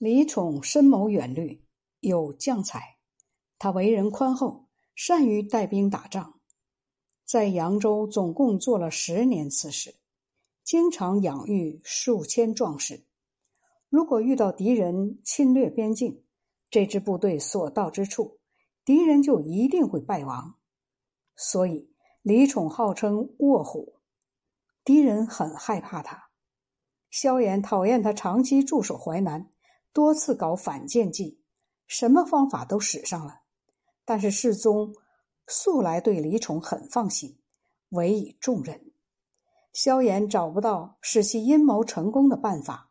李宠深谋远虑，有将才。他为人宽厚，善于带兵打仗，在扬州总共做了十年刺史，经常养育数千壮士。如果遇到敌人侵略边境，这支部队所到之处，敌人就一定会败亡。所以李宠号称卧虎，敌人很害怕他。萧衍讨厌他长期驻守淮南。多次搞反间计，什么方法都使上了，但是世宗素来对李宠很放心，委以重任。萧衍找不到使其阴谋成功的办法，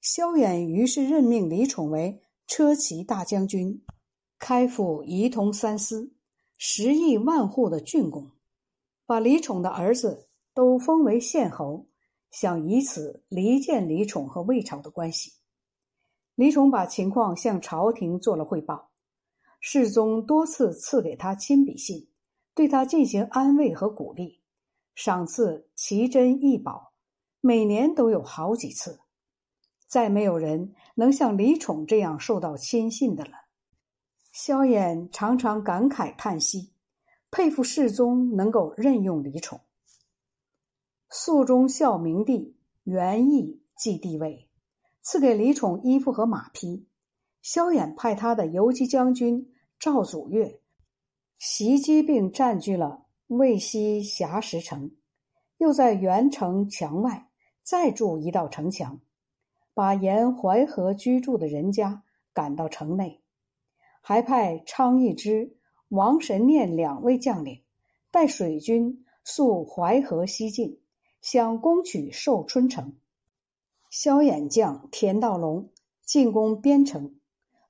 萧衍于是任命李宠为车骑大将军，开赴仪同三司，十亿万户的郡公，把李宠的儿子都封为县侯，想以此离间李宠和魏朝的关系。李宠把情况向朝廷做了汇报，世宗多次赐给他亲笔信，对他进行安慰和鼓励，赏赐奇珍异宝，每年都有好几次。再没有人能像李宠这样受到亲信的了。萧衍常常感慨叹息，佩服世宗能够任用李宠。肃宗孝明帝元义继帝位。赐给李宠衣服和马匹，萧衍派他的游击将军赵祖岳袭击并占据了渭西峡石城，又在原城墙外再筑一道城墙，把沿淮河居住的人家赶到城内，还派昌邑之、王神念两位将领带水军溯淮河西进，想攻取寿春城。萧衍将田道龙进攻边城，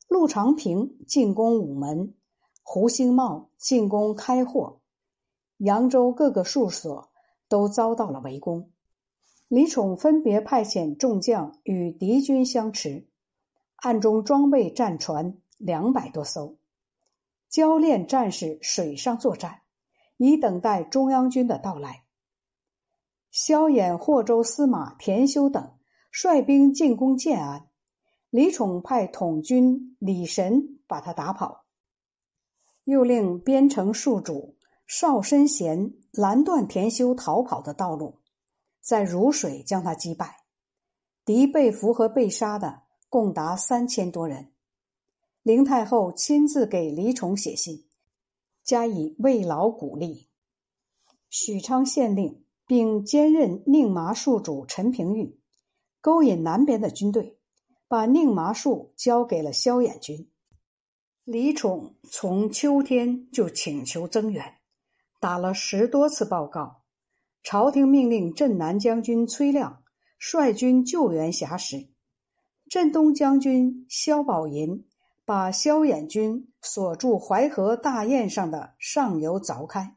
陆长平进攻午门，胡兴茂进攻开霍，扬州各个戍所都遭到了围攻。李宠分别派遣众将与敌军相持，暗中装备战船两百多艘，教练战士水上作战，以等待中央军的到来。萧衍、霍州司马田修等。率兵进攻建安，李宠派统军李神把他打跑，又令边城戍主邵申贤拦断田修逃跑的道路，在汝水将他击败。敌被俘和被杀的共达三千多人。林太后亲自给李宠写信，加以慰劳鼓励。许昌县令并兼任宁麻戍主陈平玉。勾引南边的军队，把宁麻树交给了萧衍军。李宠从秋天就请求增援，打了十多次报告。朝廷命令镇南将军崔亮率军救援峡石，镇东将军萧宝寅把萧衍军锁住淮河大堰上的上游凿开，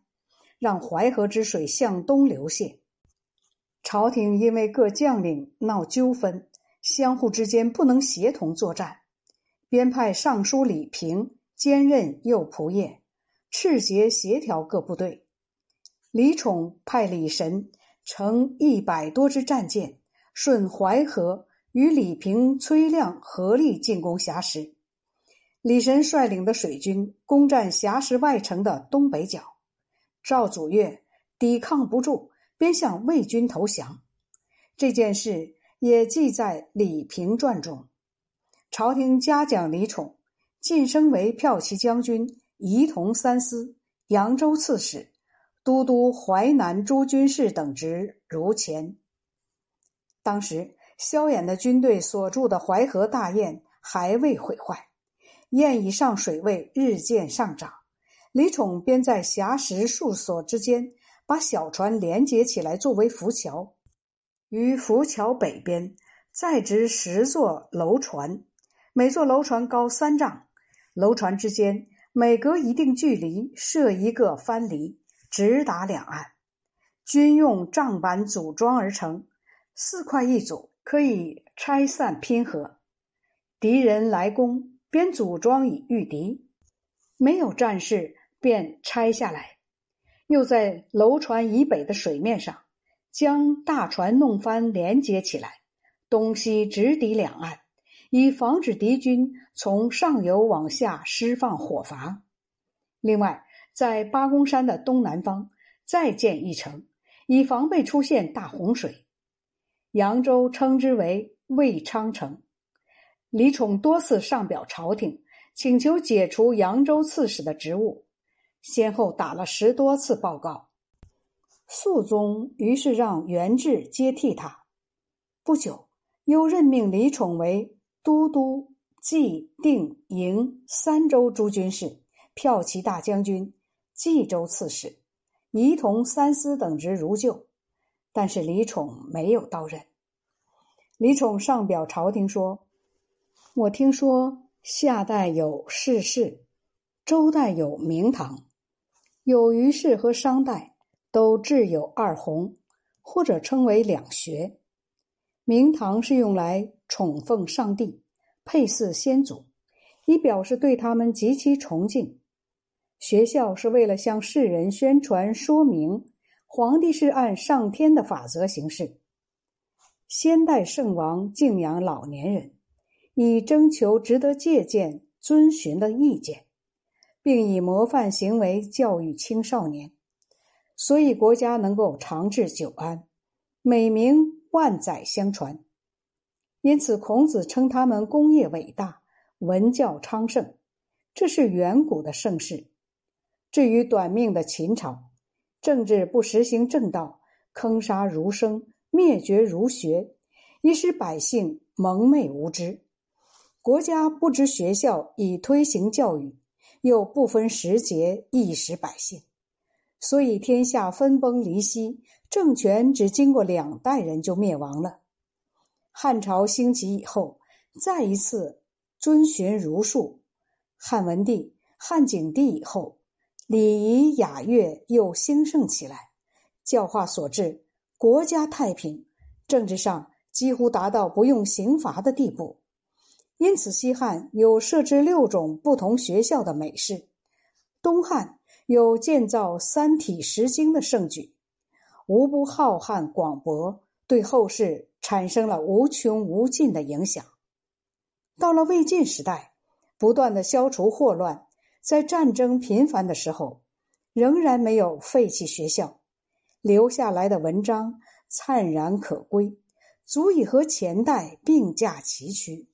让淮河之水向东流泻。朝廷因为各将领闹纠纷，相互之间不能协同作战，编派尚书李平兼任右仆射，赤节协调各部队。李宠派李神乘一百多支战舰，顺淮河与李平、崔亮合力进攻峡石。李神率领的水军攻占峡石外城的东北角，赵祖岳抵抗不住。便向魏军投降，这件事也记在《李平传》中。朝廷嘉奖李宠，晋升为骠骑将军、仪同三司、扬州刺史、都督淮南诸军事等职如前。当时萧衍的军队所筑的淮河大堰还未毁坏，堰以上水位日渐上涨，李宠便在峡石数所之间。把小船连接起来作为浮桥，于浮桥北边再植十座楼船，每座楼船高三丈，楼船之间每隔一定距离设一个帆篱，直达两岸。均用帐板组装而成，四块一组，可以拆散拼合。敌人来攻，便组装以御敌；没有战事，便拆下来。又在楼船以北的水面上，将大船弄翻连接起来，东西直抵两岸，以防止敌军从上游往下释放火阀。另外，在八公山的东南方再建一城，以防备出现大洪水。扬州称之为魏昌城。李宠多次上表朝廷，请求解除扬州刺史的职务，先后打了十多次报告。肃宗于是让元志接替他。不久，又任命李宠为都督冀、定、营三州诸军事、骠骑大将军、冀州刺史，仪同三司等职如旧。但是李宠没有到任。李宠上表朝廷说：“我听说夏代有世事，周代有明堂，有虞氏和商代。”都置有二红，或者称为两学。明堂是用来宠奉上帝、配祀先祖，以表示对他们极其崇敬。学校是为了向世人宣传说明，皇帝是按上天的法则行事。先代圣王敬仰老年人，以征求值得借鉴、遵循的意见，并以模范行为教育青少年。所以国家能够长治久安，美名万载相传。因此，孔子称他们功业伟大，文教昌盛，这是远古的盛世。至于短命的秦朝，政治不实行正道，坑杀儒生，灭绝儒学，以使百姓蒙昧无知。国家不知学校以推行教育，又不分时节，役使百姓。所以天下分崩离析，政权只经过两代人就灭亡了。汉朝兴起以后，再一次遵循儒术。汉文帝、汉景帝以后，礼仪雅乐又兴盛起来，教化所致，国家太平，政治上几乎达到不用刑罚的地步。因此，西汉有设置六种不同学校的美事，东汉。有建造三体十经的盛举，无不浩瀚广博，对后世产生了无穷无尽的影响。到了魏晋时代，不断的消除祸乱，在战争频繁的时候，仍然没有废弃学校，留下来的文章灿然可归，足以和前代并驾齐驱。